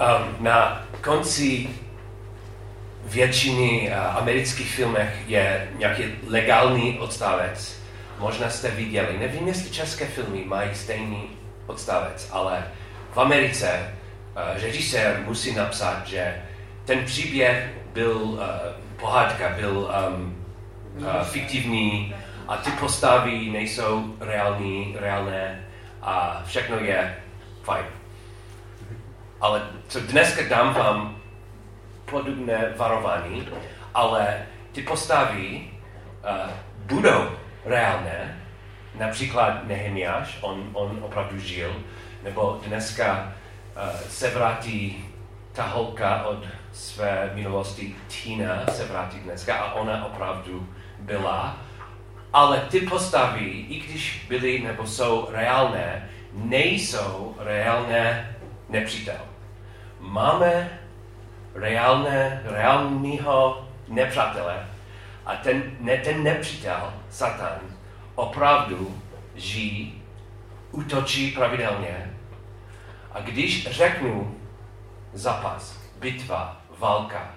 Um, na konci většiny uh, amerických filmech je nějaký legální odstavec. Možná jste viděli. Nevím, jestli české filmy mají stejný odstavec, ale v Americe uh, režisér musí napsat, že ten příběh byl uh, pohádka, byl um, fiktivní a ty postavy nejsou reální, reálné a všechno je fajn. Ale co dneska dám vám podobné varování, ale ty postavy uh, budou reálné, například Nehemiáš, on, on opravdu žil, nebo dneska uh, se vrátí ta holka od své minulosti, Tina, se vrátí dneska a ona opravdu byla, ale ty postavy, i když byly nebo jsou reálné, nejsou reálné nepřítel. Máme reálné, reálného nepřátele a ten, ne, ten nepřítel, Satan, opravdu žijí, útočí pravidelně a když řeknu zápas, bitva, válka,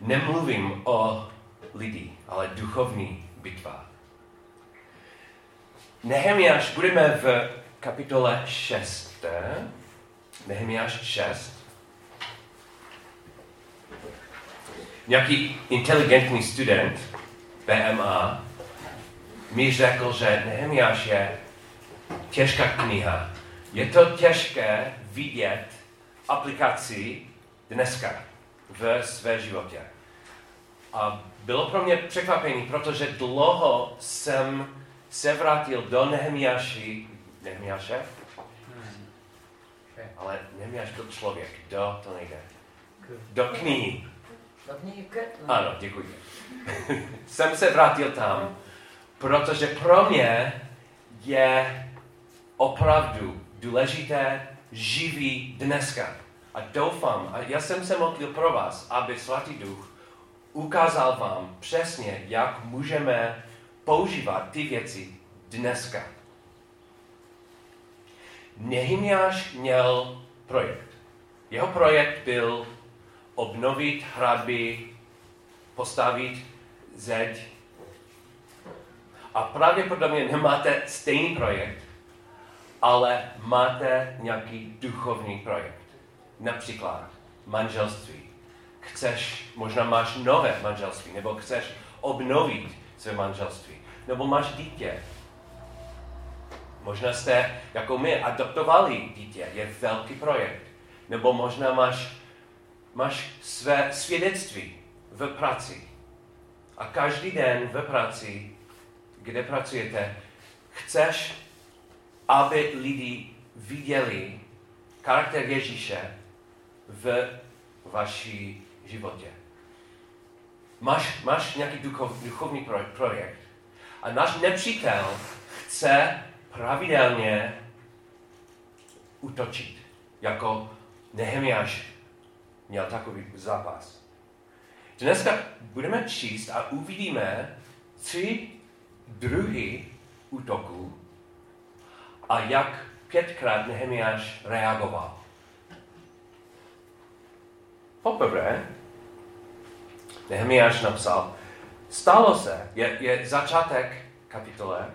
nemluvím o lidi, ale duchovní bitva. Nehemiáš, budeme v kapitole 6. Nehemiáš 6. Nějaký inteligentní student BMA mi řekl, že Nehemiáš je těžká kniha. Je to těžké vidět aplikaci dneska v své životě. A bylo pro mě překvapení, protože dlouho jsem se vrátil do Nehemiáši, Nehemiáše, ale Nehemiáš byl člověk, do to nejde. Do knihy. Ano, děkuji. jsem se vrátil tam, protože pro mě je opravdu důležité živý dneska. A doufám, a já jsem se modlil pro vás, aby Svatý Duch ukázal vám přesně, jak můžeme používat ty věci dneska. Nehemiáš měl projekt. Jeho projekt byl obnovit hradby, postavit zeď. A pravděpodobně nemáte stejný projekt, ale máte nějaký duchovní projekt. Například manželství. Chceš, možná máš nové manželství, nebo chceš obnovit své manželství, nebo máš dítě. Možná jste, jako my, adoptovali dítě, je velký projekt. Nebo možná máš, máš své svědectví v práci. A každý den v práci, kde pracujete, chceš, aby lidi viděli charakter Ježíše v vaší životě. Máš, máš nějaký duchov, duchovní projekt a náš nepřítel chce pravidelně utočit, jako Nehemiáš měl takový zápas. Dneska budeme číst a uvidíme tři druhy útoků a jak pětkrát Nehemiáš reagoval. Poprvé, Nehemiáš napsal, stalo se, je, je začátek kapitole,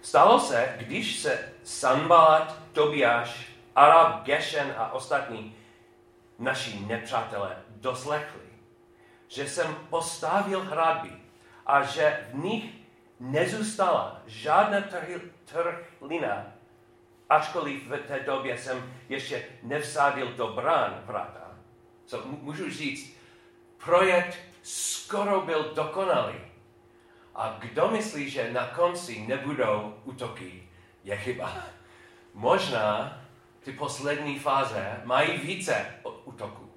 stalo se, když se Sanbalat, Tobiáš, Arab, Geshen a ostatní naši nepřátelé doslechli, že jsem postavil hradby a že v nich nezůstala žádná trhlina, ačkoliv v té době jsem ještě nevsádil do brán vrata co můžu říct, projekt skoro byl dokonalý. A kdo myslí, že na konci nebudou útoky, je chyba. Možná ty poslední fáze mají více útoků,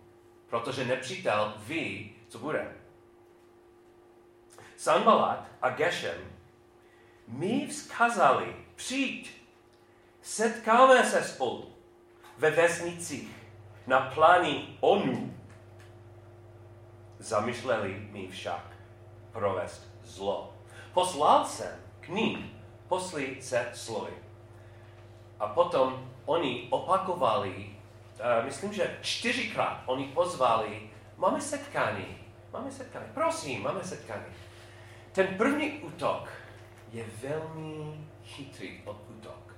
protože nepřítel ví, co bude. Sanbalat a Geshem mi vzkazali přijít, setkáme se spolu ve vesnicích na plány onů. Zamýšleli mi však provést zlo. Poslal jsem k ním posly se slovy. A potom oni opakovali myslím, že čtyřikrát oni pozvali, máme setkání, máme setkání, prosím, máme setkání. Ten první útok je velmi chytrý od útok.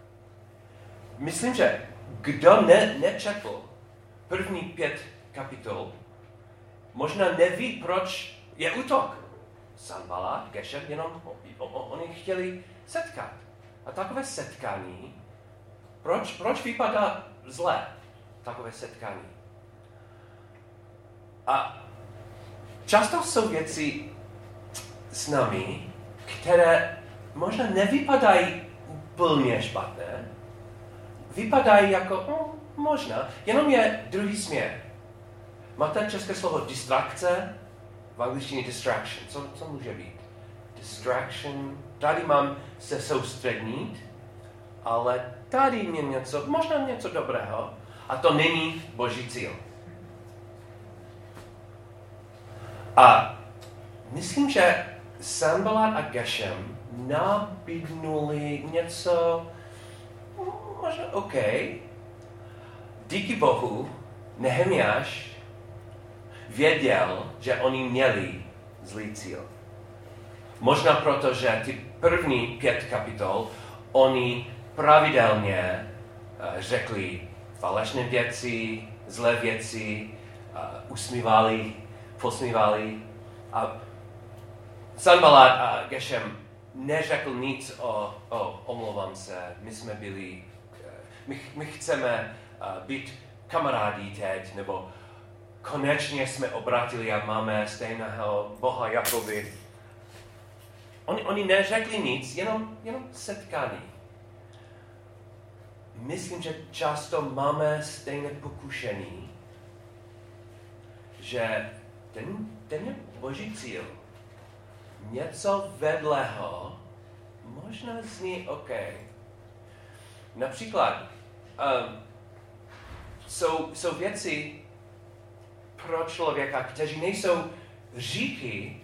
Myslím, že kdo ne, nečetl první pět kapitol, možná neví, proč je útok. Sanbalát, Gešem, jenom oni chtěli setkat. A takové setkání, proč, proč vypadá zle takové setkání? A často jsou věci s námi, které možná nevypadají úplně špatné, vypadají jako, no, možná, jenom je druhý směr. Máte české slovo distrakce, v angličtině distraction. Co, co může být? Distraction. Tady mám se soustřednit, ale tady mě něco, možná něco dobrého, a to není boží cíl. A myslím, že Sanballat a Geshem nabídnuli něco, možná OK. Díky Bohu Nehemiáš věděl, že oni měli zlý cíl. Možná proto, že ty první pět kapitol oni pravidelně uh, řekli falešné věci, zlé věci, uh, usmívali, posmívali. A Sanballat a Geshem neřekl nic o, o omlouvám se, my jsme byli, my, my chceme uh, být kamarádi teď, nebo konečně jsme obratili a máme stejného Boha jako vy. Oni, oni neřekli nic, jenom, jenom setkání. Myslím, že často máme stejné pokušení, že ten, ten je boží cíl. Něco vedleho možná zní OK. Například um, jsou, jsou věci, pro člověka, kteří nejsou říky,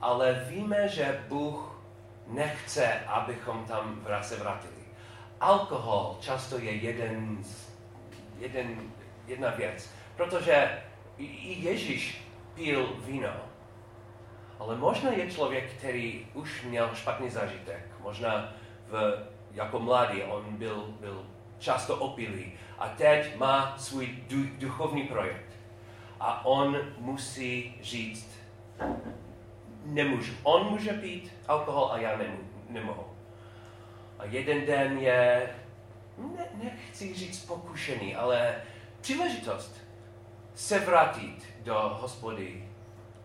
ale víme, že Bůh nechce, abychom tam se vrátili. Alkohol často je jeden, jeden, jedna věc, protože i Ježíš pil víno, ale možná je člověk, který už měl špatný zážitek. Možná v, jako mladý on byl, byl často opilý a teď má svůj duchovní projekt a on musí říct, nemůžu. On může pít alkohol a já nemů, nemohu. A jeden den je, ne, nechci říct pokušený, ale příležitost se vrátit do hospody.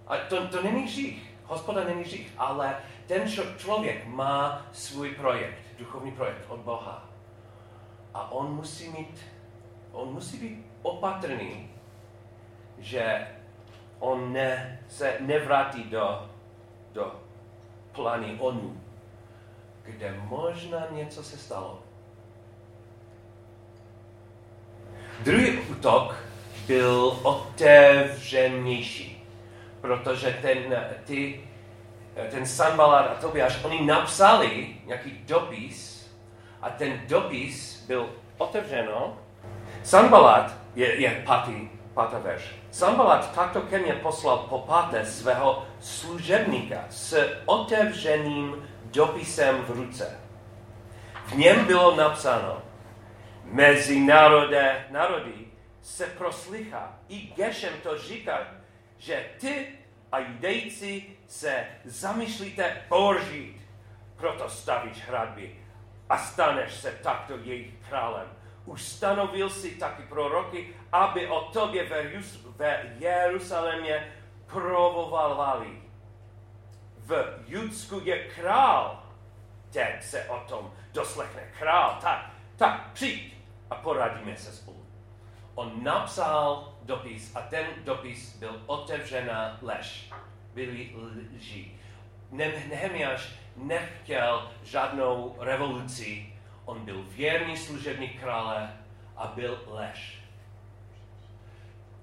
A to, to není hřích. Hospoda není hřích, ale ten člověk má svůj projekt, duchovní projekt od Boha. A on musí mít, on musí být opatrný, že on ne, se nevrátí do, do plány onu, kde možná něco se stalo. Druhý útok byl otevřenější, protože ten, ty, ten Sanballat a Tobiáš, oni napsali nějaký dopis a ten dopis byl otevřeno. Sanballat je, je patý pátá verš. Takto ke mně poslal po páté svého služebníka s otevřeným dopisem v ruce. V něm bylo napsáno, mezi národe, národy se proslychá, i Gešem to říká, že ty a judejci se zamýšlíte poržít, proto stavíš hradby a staneš se takto jejich králem ustanovil si taky proroky, aby o tobě ve Jeruzalémě provovali. V Judsku je král. Teď se o tom doslechne král. Tak, tak přijď a poradíme se spolu. On napsal dopis a ten dopis byl otevřená lež. Byly lži. Nehemiáš nechtěl žádnou revoluci, On byl věrný služebník krále a byl lež.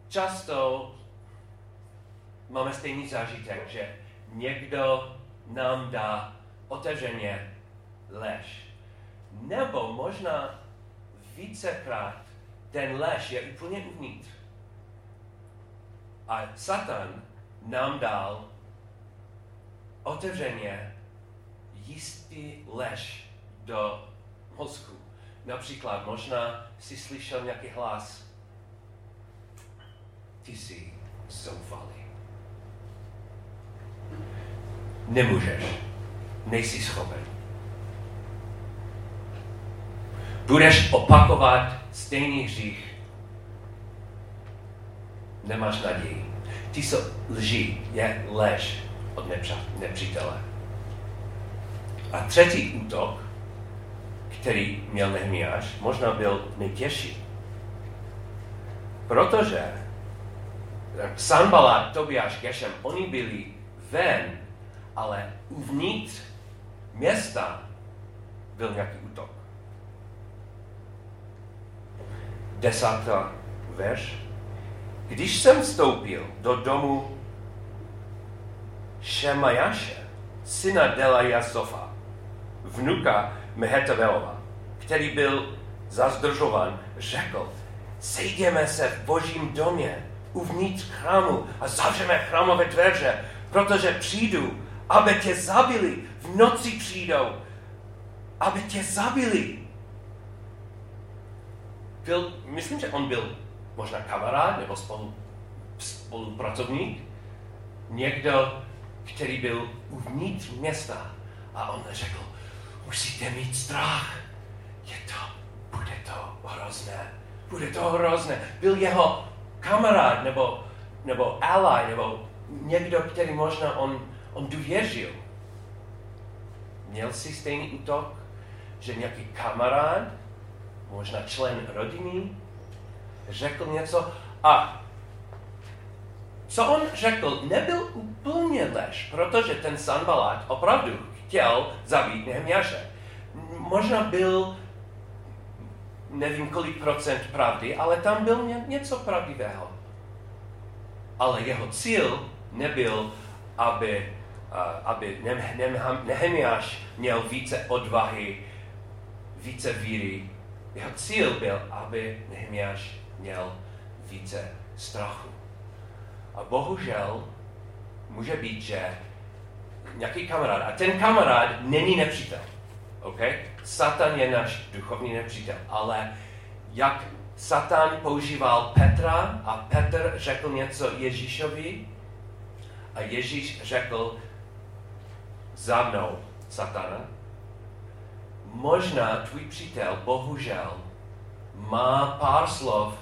Často máme stejný zážitek, že někdo nám dá otevřeně lež. Nebo možná vícekrát ten lež je úplně uvnitř. A Satan nám dal otevřeně jistý lež do mozku. Například možná si slyšel nějaký hlas. Ty jsi zoufalý. Nemůžeš. Nejsi schopen. Budeš opakovat stejný hřích. Nemáš naději. Ty jsou lži, je lež od nepřítele. A třetí útok, který měl Nehemiáš, možná byl nejtěžší. Protože Sanbalat, Tobiáš, Gešem, oni byli ven, ale uvnitř města byl nějaký útok. Desátá verš. Když jsem vstoupil do domu Šemajaše, syna Delaja Sofa, vnuka Mehetavelova, který byl zazdržovan, řekl, sejdeme se v božím domě, uvnitř chrámu a zavřeme chrámové dveře, protože přijdu, aby tě zabili, v noci přijdou, aby tě zabili. Byl, myslím, že on byl možná kamarád nebo spolu, spolupracovník, někdo, který byl uvnitř města a on řekl, musíte mít strach. Je to, bude to hrozné. Bude to hrozné. Byl jeho kamarád nebo, nebo ally, nebo někdo, který možná on, on důvěřil. Měl si stejný útok, že nějaký kamarád, možná člen rodiny, řekl něco a co on řekl, nebyl úplně lež, protože ten Sanbalat opravdu chtěl zabít Nehemiáše. Možná byl, nevím kolik procent pravdy, ale tam byl něco pravdivého. Ale jeho cíl nebyl, aby, aby Nehemiáš měl více odvahy, více víry. Jeho cíl byl, aby Nehemiáš měl více strachu. A bohužel může být, že nějaký kamarád, a ten kamarád není nepřítel. Okay? Satan je náš duchovní nepřítel, ale jak Satan používal Petra a Petr řekl něco Ježíšovi a Ježíš řekl za mnou, Satana, možná tvůj přítel, bohužel, má pár slov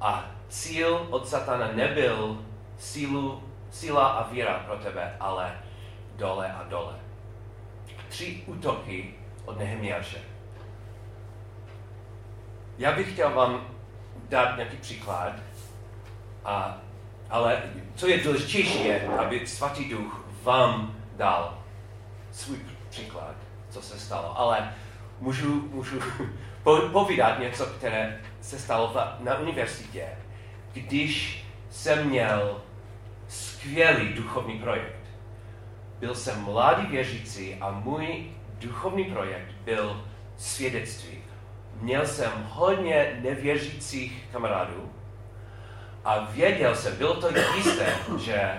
a cíl od Satana nebyl sílu, síla a víra pro tebe, ale dole a dole. Tři útoky od Nehemiáše. Já bych chtěl vám dát nějaký příklad, a, ale co je důležitější, je, aby svatý duch vám dal svůj příklad, co se stalo. Ale můžu, můžu povídat něco, které se stalo na univerzitě, když jsem měl skvělý duchovní projekt. Byl jsem mladý věřící a můj duchovní projekt byl svědectví. Měl jsem hodně nevěřících kamarádů a věděl jsem, bylo to jisté, že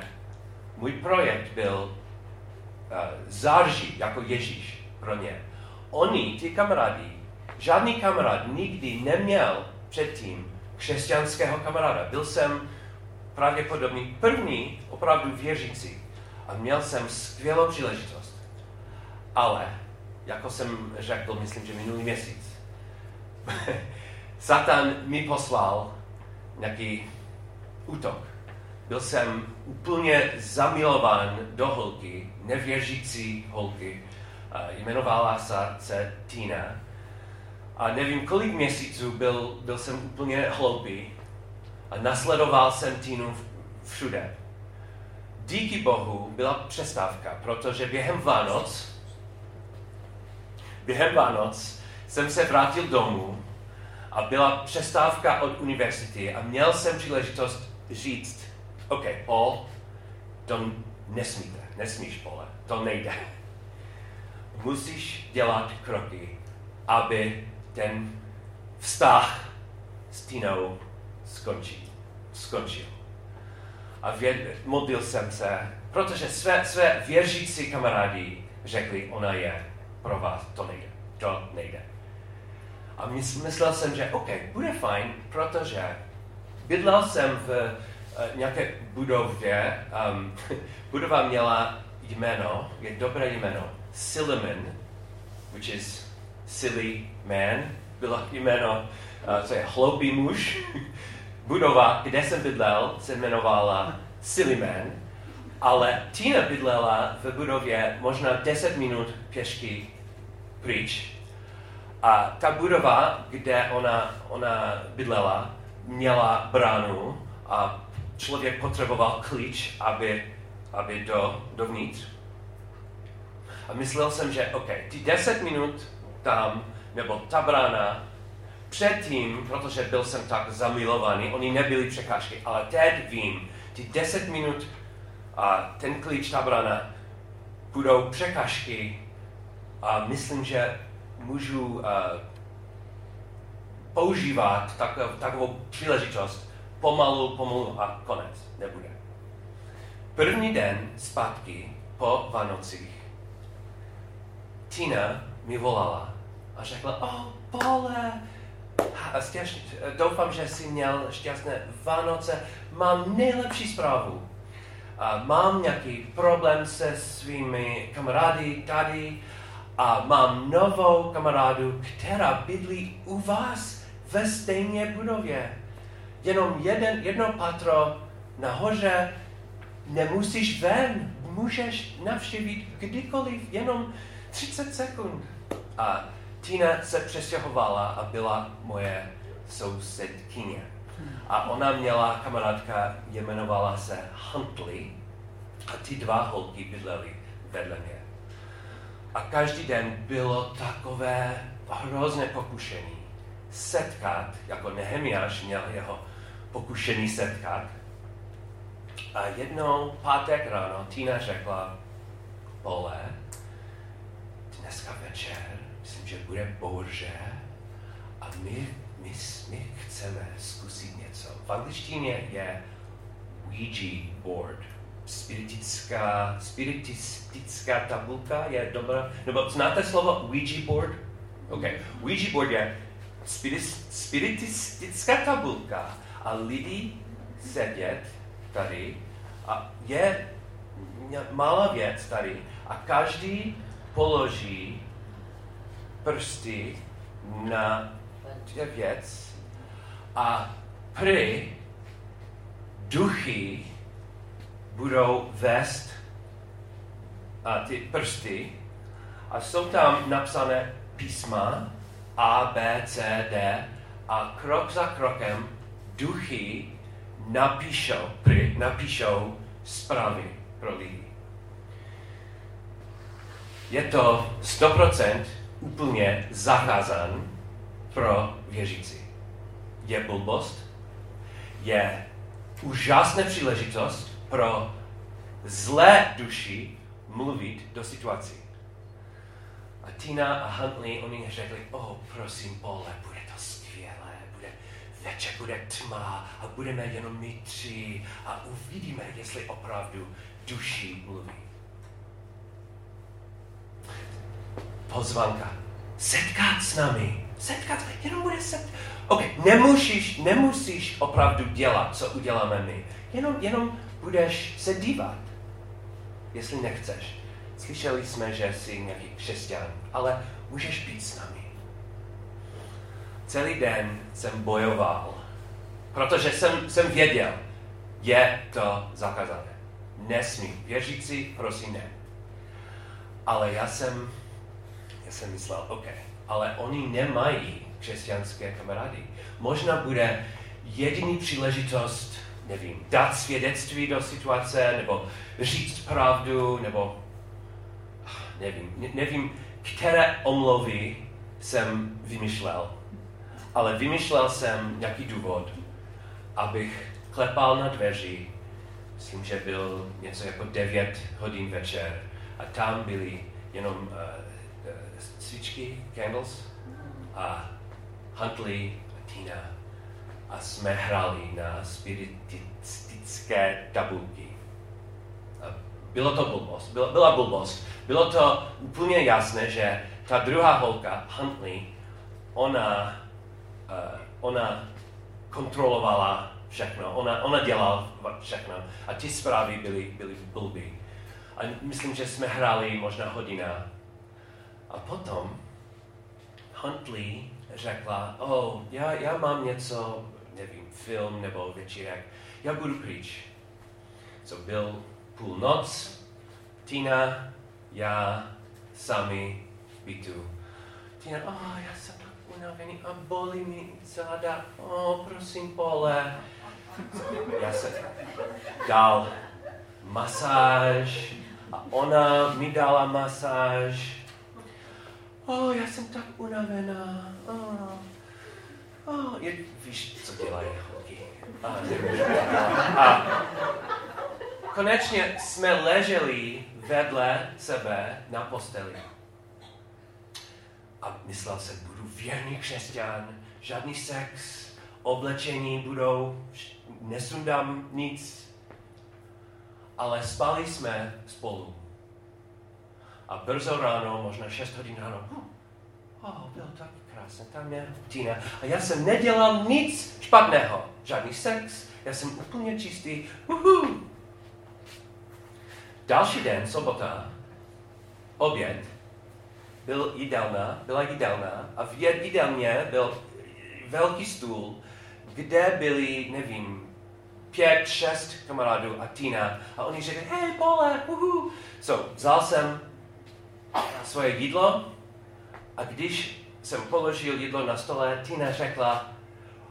můj projekt byl uh, zárží jako Ježíš pro ně. Oni, ty kamarádi, žádný kamarád nikdy neměl předtím křesťanského kamaráda. Byl jsem pravděpodobně první opravdu věřící a měl jsem skvělou příležitost. Ale, jako jsem řekl, myslím, že minulý měsíc, Satan mi poslal nějaký útok. Byl jsem úplně zamilován do holky, nevěřící holky. Jmenovala se Tina. A nevím, kolik měsíců byl, byl jsem úplně hloupý a nasledoval jsem Tinu všude díky Bohu byla přestávka, protože během Vánoc, během Vánoc jsem se vrátil domů a byla přestávka od univerzity a měl jsem příležitost říct, OK, Paul, to nesmíte, nesmíš, Pole, to nejde. Musíš dělat kroky, aby ten vztah s Tinou skončí. Skončil. A věd, modlil jsem se, protože své, své věřící kamarádi řekli, ona je pro vás, to nejde, to nejde. A myslel jsem, že OK, bude fajn, protože bydlel jsem v uh, nějaké budově, um, budova měla jméno, je dobré jméno, Silliman, which is silly man, bylo jméno, uh, co je hloupý muž. Budova, kde jsem bydlel, se jmenovala Silly Man, ale Tina bydlela v budově možná 10 minut pěšky pryč. A ta budova, kde ona, ona bydlela, měla bránu a člověk potřeboval klíč, aby, aby do, dovnitř. A myslel jsem, že OK, ty 10 minut tam, nebo ta brána, předtím, protože byl jsem tak zamilovaný, oni nebyli překážky, ale teď vím, ty 10 minut a ten klíč, ta brána, budou překážky a myslím, že můžu uh, používat takov, takovou příležitost pomalu, pomalu a konec. Nebude. První den zpátky po Vánocích Tina mi volala a řekla, oh, Pole, doufám, že jsi měl šťastné Vánoce. Mám nejlepší zprávu. A mám nějaký problém se svými kamarády tady a mám novou kamarádu, která bydlí u vás ve stejné budově. Jenom jeden, jedno patro nahoře, nemusíš ven, můžeš navštívit kdykoliv, jenom 30 sekund. A Tina se přestěhovala a byla moje sousedkyně. A ona měla kamarádka, jmenovala se Huntley a ty dva holky bydlely vedle mě. A každý den bylo takové hrozné pokušení setkat, jako Nehemiáš měl jeho pokušení setkat. A jednou pátek ráno Tina řekla, Pole, dneska večer, myslím, že bude bouře a my, my, my chceme zkusit něco. V angličtině je Ouija board, spiritická, spiritistická tabulka je dobrá. Nebo znáte slovo Ouija board? OK. Ouija board je spiritistická tabulka. A lidi sedět tady a je malá věc tady. A každý položí prsty na tě věc. A prý duchy budou vést a ty prsty. A jsou tam napsané písma A, B, C, D a krok za krokem duchy napíšou, prý, napíšou zprávy pro lidi. Je to 100% úplně zakázán pro věřící. Je blbost, je úžasná příležitost pro zlé duši mluvit do situací. A Tina a Huntley, oni řekli, oh, prosím, Pole, bude to skvělé, bude večer, bude tma a budeme jenom my tři a uvidíme, jestli opravdu duši mluví. pozvanka. Setkat s námi. Setkat, jenom bude set. OK, nemusíš, nemusíš opravdu dělat, co uděláme my. Jenom, jenom budeš se dívat, jestli nechceš. Slyšeli jsme, že jsi nějaký křesťan, ale můžeš být s námi. Celý den jsem bojoval, protože jsem, jsem věděl, je to zakázané. Nesmí. Věřící, prosím, ne. Ale já jsem jsem myslel, OK, ale oni nemají křesťanské kamarády. Možná bude jediný příležitost, nevím, dát svědectví do situace, nebo říct pravdu, nebo nevím, nevím, které omluvy jsem vymýšlel. Ale vymýšlel jsem nějaký důvod, abych klepal na dveři, myslím, že byl něco jako 9 hodin večer a tam byli jenom uh, svíčky, candles a Huntley a Tina a jsme hráli na spiritistické tabulky. Bylo to blbost, byla, byla blbost. Bylo to úplně jasné, že ta druhá holka, Huntley, ona, uh, ona kontrolovala všechno, ona, ona dělala všechno a ty zprávy byly, byly blbý. A myslím, že jsme hráli možná hodina. A potom Huntley řekla, oh, já, já mám něco, nevím, film nebo večírek, já budu pryč. So byl půl noc, Tina, já, sami bytu. Tina, oh, já jsem tak unavený a bolí mi záda, oh, prosím, pole. Já jsem dal masáž a ona mi dala masáž oh, já jsem tak unavená. Oh. Oh, je, víš, co dělají holky. A, a konečně jsme leželi vedle sebe na posteli. A myslel jsem, budu věrný křesťan, žádný sex, oblečení budou, nesundám nic. Ale spali jsme spolu. A brzo ráno, možná 6 hodin ráno, hm, oh, bylo tak krásné, tam je Tina. A já jsem nedělal nic špatného. Žádný sex, já jsem úplně čistý. Uhu. Další den, sobota, oběd, byl jídelna, byla jídelna a v jídelně byl velký stůl, kde byli, nevím, pět, šest kamarádů a Tina. A oni řekli, hej, pole, uhu. So, vzal jsem svoje jídlo a když jsem položil jídlo na stole, Tina řekla,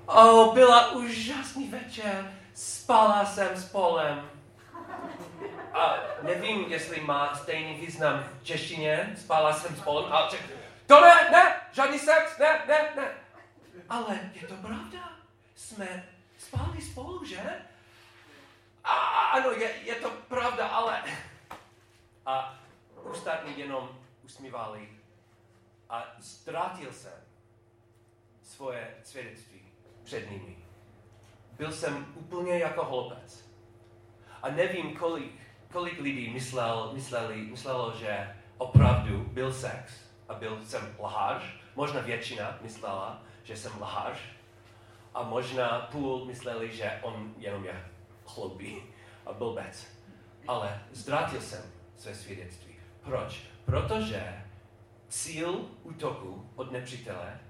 oh, byla úžasný večer, spala jsem s Polem. A nevím, jestli má stejný význam v češtině, spala jsem s Polem, ale řek, to ne, ne, žádný sex, ne, ne, ne. Ale je to pravda, jsme spali spolu, že? A, ano, je, je to pravda, ale... A ostatní jenom usmívali a ztratil jsem svoje svědectví před nimi. Byl jsem úplně jako hloupec. A nevím, kolik, kolik lidí myslel, mysleli, myslelo, že opravdu byl sex a byl jsem lahář. Možná většina myslela, že jsem lahář. A možná půl mysleli, že on jenom je chloupý a blbec. Ale ztratil jsem své svědectví. Proč? Protože cíl útoku od nepřítele,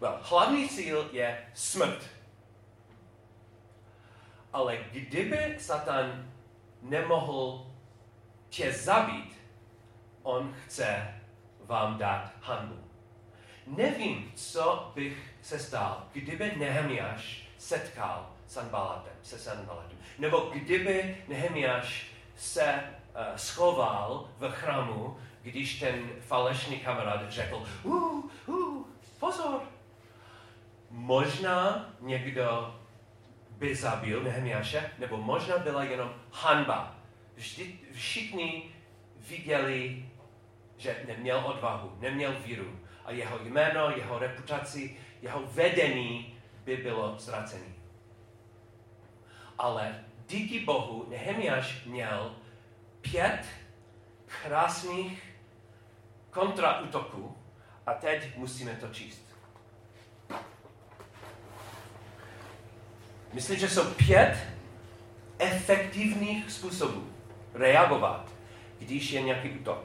well, hlavní cíl je smrt. Ale kdyby Satan nemohl tě zabít, on chce vám dát hanbu. Nevím, co bych se stal, kdyby Nehemiáš setkal Sanbalatem, se Sanbalatem. Nebo kdyby Nehemiáš se uh, schoval v chrámu když ten falešný kamarád řekl, uh, uh, pozor, možná někdo by zabil Nehemiáše, nebo možná byla jenom hanba. Vždy, všichni viděli, že neměl odvahu, neměl víru a jeho jméno, jeho reputaci, jeho vedení by bylo ztracený. Ale díky Bohu Nehemiáš měl pět krásných kontraútoku a teď musíme to číst. Myslím, že jsou pět efektivních způsobů reagovat, když je nějaký útok.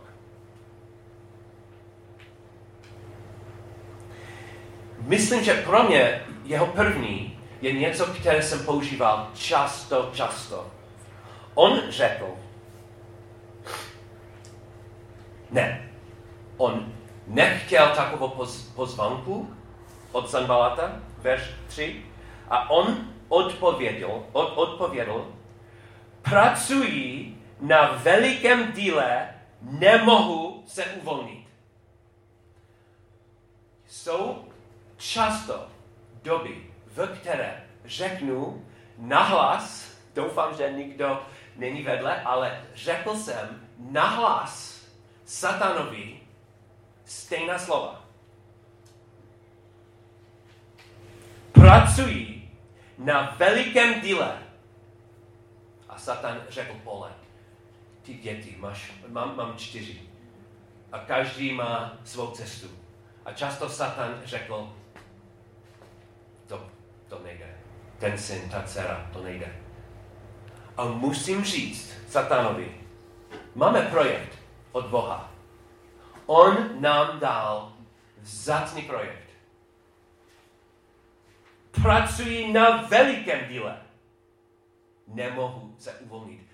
Myslím, že pro mě jeho první je něco, které jsem používal často, často. On řekl, ne, on nechtěl takovou poz, od Sanbalata, verš 3, a on odpověděl, od, odpověděl, pracuji na velikém díle, nemohu se uvolnit. Jsou často doby, v které řeknu nahlas, doufám, že nikdo není vedle, ale řekl jsem nahlas satanovi, stejná slova. Pracují na velikém díle. A Satan řekl pole, ty děti, máš, mám, mám čtyři. A každý má svou cestu. A často Satan řekl, to, to nejde. Ten syn, ta dcera, to nejde. A musím říct Satanovi, máme projekt od Boha. On nám dal vzácný projekt. Pracuji na velikém díle. Nemohu se uvolnit.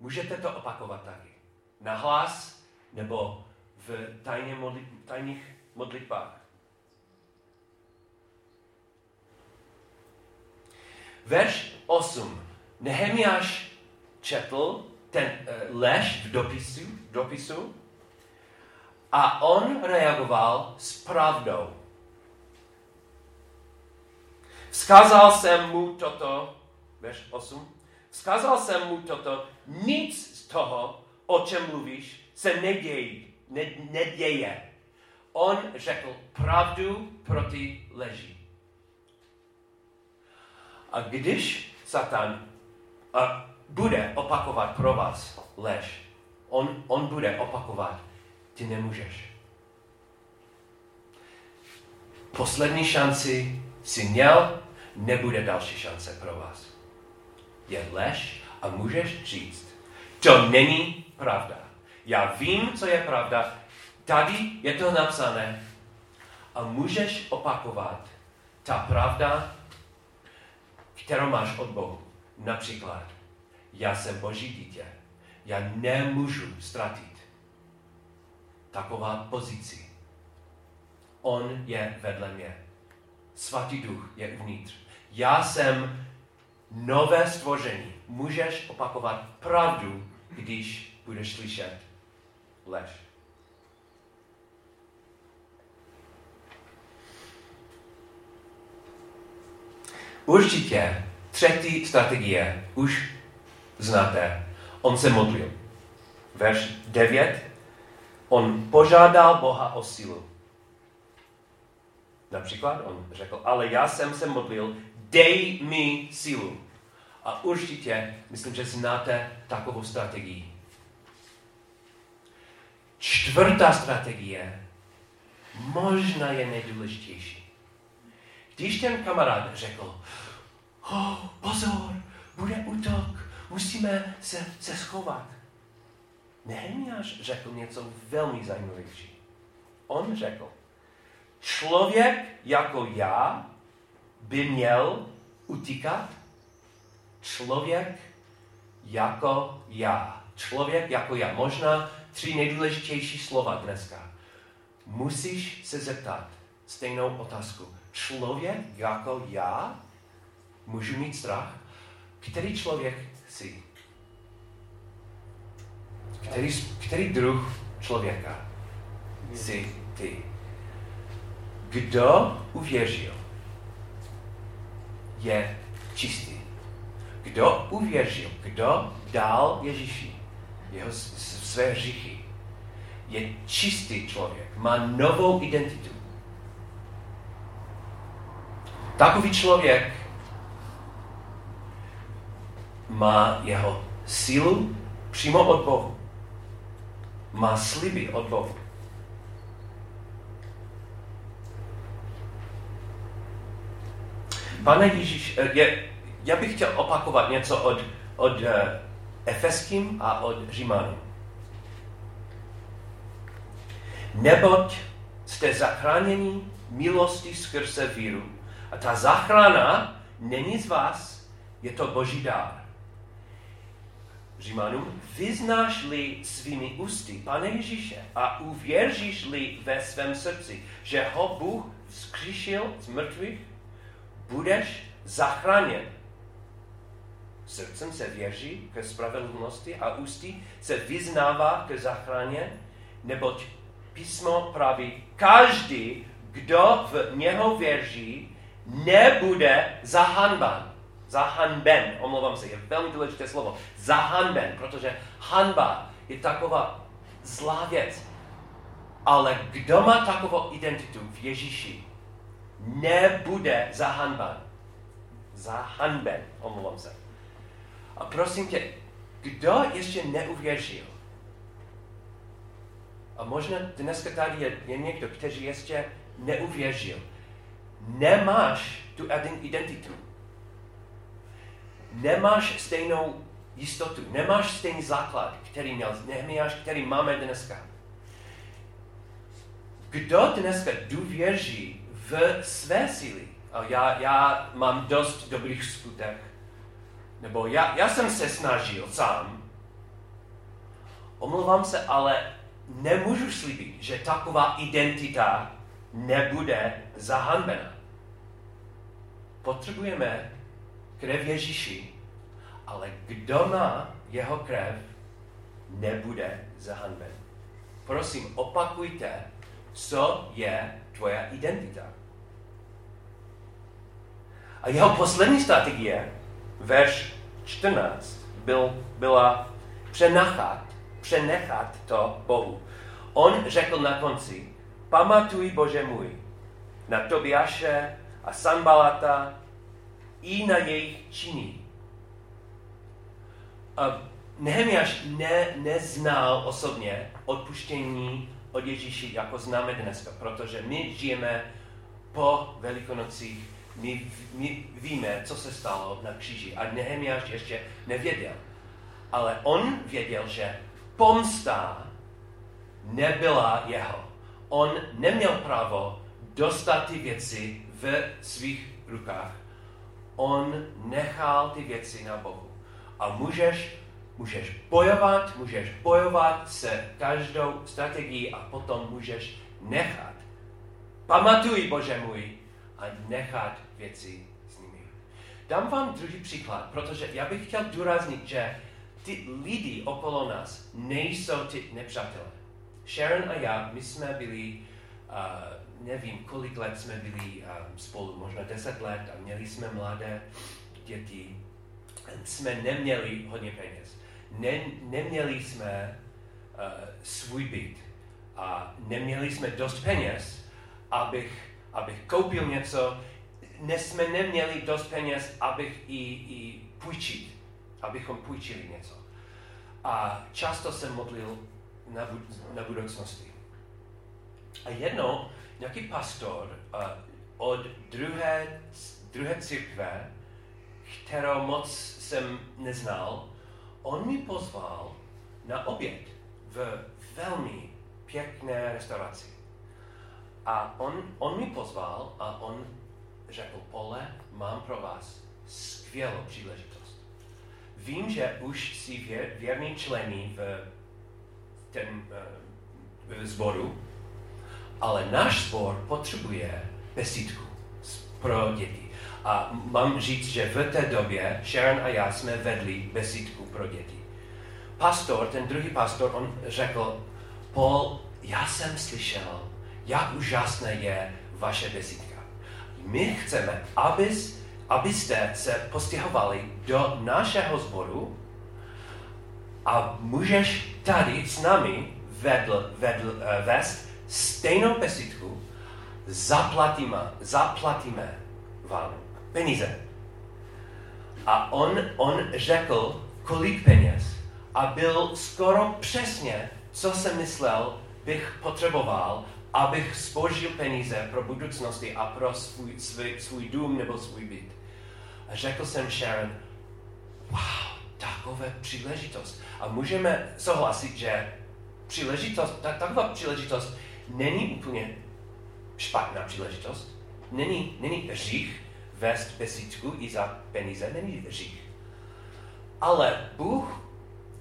Můžete to opakovat taky. Na hlas nebo v tajně modli, tajných modlitbách. Verš 8. Nehemiáš četl ten uh, lež v dopisu, dopisu a on reagoval s pravdou. Vzkázal jsem mu toto, verš 8, vzkázal jsem mu toto, nic z toho, o čem mluvíš, se neděje. Ne, neděje. On řekl pravdu proti leží. A když Satan a bude opakovat pro vás lež, on, on bude opakovat, ty nemůžeš. Poslední šanci si měl, nebude další šance pro vás. Je lež a můžeš říct, to není pravda. Já vím, co je pravda. Tady je to napsané. A můžeš opakovat ta pravda, kterou máš od Bohu. Například, já jsem Boží dítě. Já nemůžu ztratit taková pozici. On je vedle mě. Svatý duch je uvnitř. Já jsem nové stvoření. Můžeš opakovat pravdu, když budeš slyšet lež. Určitě třetí strategie už znáte. On se modlil. Verš 9. On požádal Boha o sílu. Například on řekl, ale já jsem se modlil, dej mi sílu. A určitě, myslím, že znáte takovou strategii. Čtvrtá strategie možná je nejdůležitější. Když ten kamarád řekl, oh, pozor, bude útok, musíme se, se schovat. Nehemiáš řekl něco velmi zajímavější. On řekl, člověk jako já by měl utíkat. Člověk jako já. Člověk jako já. Možná tři nejdůležitější slova dneska. Musíš se zeptat stejnou otázku. Člověk jako já můžu mít strach? Který člověk jsi? Který, který druh člověka jsi ty? Kdo uvěřil, je čistý. Kdo uvěřil, kdo dal Ježíši jeho své hříchy, je čistý člověk, má novou identitu. Takový člověk má jeho sílu přímo od Bohu. Má sliby od Bohu. Pane Ježíš, eh, je, já bych chtěl opakovat něco od, od eh, Efeským a od Římanům. Neboť jste zachráněni milostí skrze víru. A ta záchrana není z vás, je to boží dár. Římanům, vyznáš-li svými ústy Pane Ježíše a uvěříš-li ve svém srdci, že ho Bůh vzkříšil z mrtvých, budeš zachráněn. Srdcem se věří ke spravedlnosti a ústy se vyznává ke záchraně, neboť písmo praví, každý, kdo v něho věří, nebude zahanban. Zahanben, omlouvám se, je velmi důležité slovo. Zahanben, protože hanba je taková zlá věc. Ale kdo má takovou identitu v Ježíši, nebude zahanban. zahanben, omlouvám se. A prosím tě, kdo ještě neuvěřil? A možná dneska tady je, je někdo, který ještě neuvěřil. Nemáš tu identitu. Nemáš stejnou jistotu, nemáš stejný základ, který měl Nehemiáš, který máme dneska. Kdo dneska důvěří v své síly? Já, já mám dost dobrých skutek. Nebo já, já jsem se snažil sám. Omlouvám se, ale nemůžu slíbit, že taková identita nebude zahanbena. Potřebujeme krev Ježíši, ale kdo má jeho krev, nebude zahanben. Prosím, opakujte, co je tvoje identita. A jeho poslední strategie, verš 14, byl, byla přenechat, přenechat to Bohu. On řekl na konci, pamatuj Bože můj, na Tobiaše a Sanbalata i na jejich činy. A Nehemiáš ne, neznal osobně odpuštění od Ježíši, jako známe dneska, protože my žijeme po Velikonocích, my, my víme, co se stalo na kříži a Nehemiáš ještě nevěděl. Ale on věděl, že pomsta nebyla jeho. On neměl právo dostat ty věci v svých rukách. On nechal ty věci na Bohu. A můžeš Můžeš bojovat, můžeš bojovat se každou strategií a potom můžeš nechat. Pamatuj, Bože můj, a nechat věci s nimi. Dám vám druhý příklad, protože já bych chtěl důraznit, že ty lidi okolo nás nejsou ty nepřátelé. Sharon a já, my jsme byli, uh, nevím, kolik let jsme byli um, spolu, možná deset let a měli jsme mladé děti. Jsme neměli hodně peněz ne, neměli jsme uh, svůj byt a neměli jsme dost peněz, abych, abych koupil něco, ne, jsme neměli dost peněz, abych i, i půjčit, abychom půjčili něco. A často jsem modlil na, bud- na budoucnosti. A jednou nějaký pastor uh, od druhé, druhé církve, kterou moc jsem neznal, on mi pozval na oběd v velmi pěkné restauraci. A on, on mi pozval a on řekl, Pole, mám pro vás skvělou příležitost. Vím, že už jsi věr, věrný člení v ten uh, v sboru, ale náš sbor potřebuje besídku pro děti. A mám říct, že v té době Sharon a já jsme vedli besídku pro děti. Pastor, ten druhý pastor, on řekl, Paul, já jsem slyšel, jak úžasné je vaše besídka. My chceme, abys, abyste se postěhovali do našeho sboru a můžeš tady s námi vedl, vedl, uh, vést stejnou besídku, zaplatíme, zaplatíme vám peníze. A on, on řekl, kolik peněz a byl skoro přesně, co jsem myslel, bych potřeboval, abych spožil peníze pro budoucnosti a pro svůj, svůj, svůj dům nebo svůj byt. A řekl jsem Sharon, wow, takové příležitost. A můžeme souhlasit, že příležitost, tak, taková příležitost není úplně špatná příležitost. Není, není hřích, vést besídku i za peníze není hřích. Ale Bůh,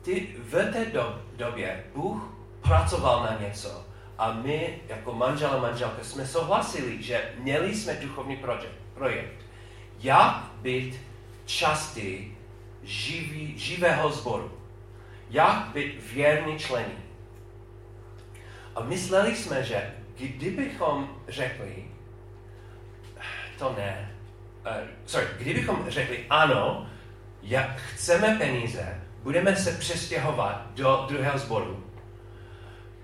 ty, v té do, době Bůh pracoval na něco a my jako manžel a manželka jsme souhlasili, že měli jsme duchovní projekt, projekt jak být části živý, živého sboru, jak být věrný člení. A mysleli jsme, že kdybychom řekli, to ne, uh, sorry, kdybychom řekli ano, jak chceme peníze, budeme se přestěhovat do druhého sboru,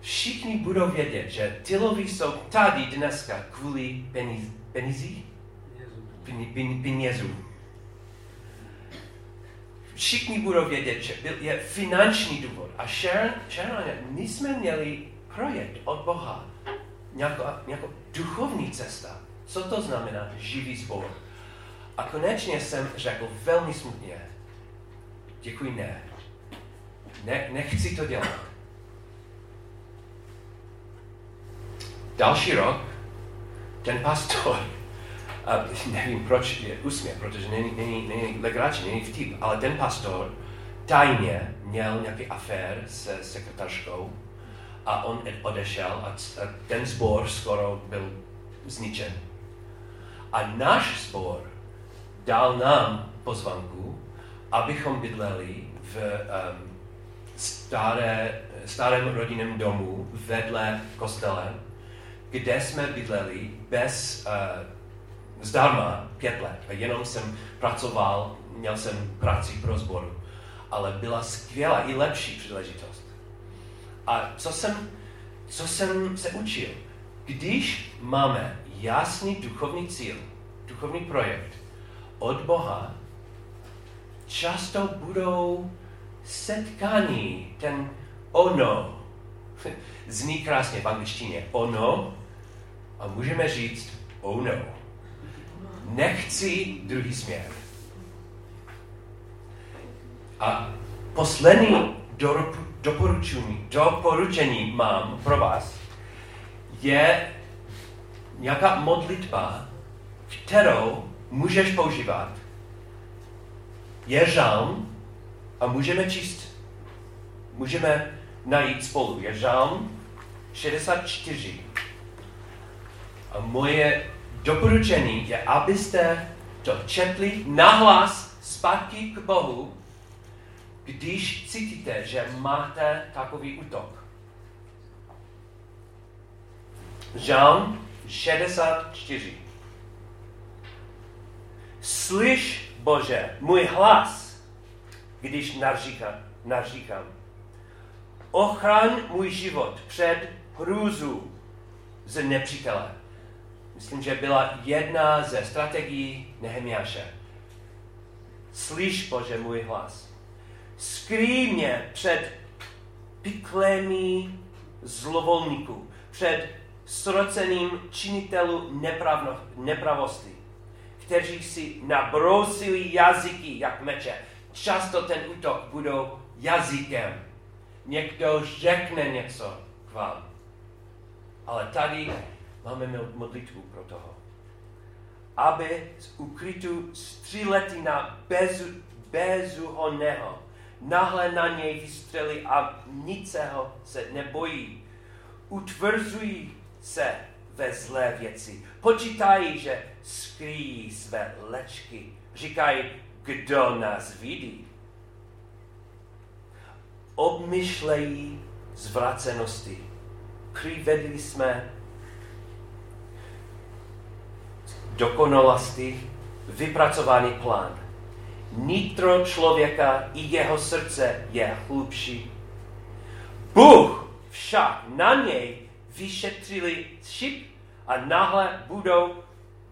všichni budou vědět, že ty lovy jsou tady dneska kvůli peníz, penízí? Penězů. všichni budou vědět, že byl, je finanční důvod. A Sharon, Sharon my jsme měli projekt od Boha, nějakou, nějakou duchovní cesta. Co to znamená živý sbor? A konečně jsem řekl velmi smutně, děkuji ne. ne nechci to dělat. Další rok ten pastor, a nevím proč je úsměv, protože není, není, není legrační, není vtip, ale ten pastor tajně měl nějaký afér se sekretářkou a on odešel a ten sbor skoro byl zničen. A náš sbor dal nám pozvanku, abychom bydleli v um, staré, starém rodinném domu vedle kostele, kde jsme bydleli bez uh, zdarma pět let. A jenom jsem pracoval, měl jsem práci pro sboru. Ale byla skvělá i lepší příležitost. A co jsem, co jsem se učil? Když máme jasný duchovní cíl, duchovní projekt od Boha, často budou setkání, ten ono, zní krásně v angličtině, ono, a můžeme říct, oh no, nechci druhý směr. A poslední doporučení, doporučení mám pro vás, je nějaká modlitba, kterou můžeš používat. Je žalm a můžeme číst, můžeme najít spolu. Je žalm 64. A moje doporučení je, abyste to četli nahlas zpátky k Bohu, když cítíte, že máte takový útok. Žalm 64. Slyš, Bože, můj hlas, když naříkám. naříkám. Ochraň můj život před hrůzu z nepřítele. Myslím, že byla jedna ze strategií Nehemiáše. Slyš, Bože, můj hlas. Skrý mě před piklemi zlovolníků, před sroceným činitelů nepravosti, kteří si nabrousili jazyky jak meče. Často ten útok budou jazykem. Někdo řekne něco k vám. Ale tady máme modlitbu pro toho. Aby z ukrytu střílety na bezu, bezuhoného nahle na něj vystřeli a niceho se nebojí. Utvrzují se ve zlé věci. Počítají, že skrýjí své lečky. Říkají, kdo nás vidí. Obmyšlejí zvracenosti. Přivedli jsme dokonalosti vypracovaný plán. Nitro člověka i jeho srdce je hlubší. Bůh však na něj vyšetřili šip a náhle budou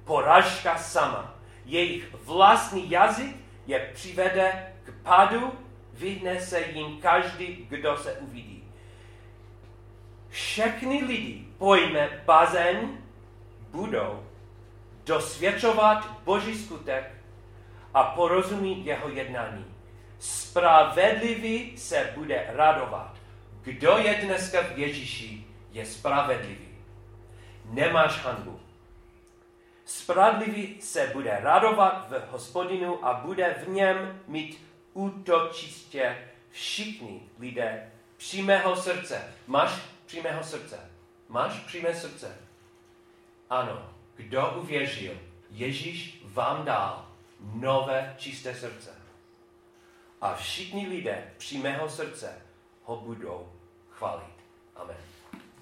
poražka sama. Jejich vlastní jazyk je přivede k padu, vyhne se jim každý, kdo se uvidí. Všechny lidi pojme bazén budou dosvědčovat Boží skutek a porozumí jeho jednání. Spravedlivý se bude radovat. Kdo je dneska v Ježíši, je spravedlivý. Nemáš hanbu. Spravedlivý se bude radovat v hospodinu a bude v něm mít útočiště všichni lidé přímého srdce. Máš přímého srdce? Máš přímé srdce? Ano. Kdo uvěřil, Ježíš vám dal nové čisté srdce. A všichni lidé přímého srdce ho budou chválit. Amen.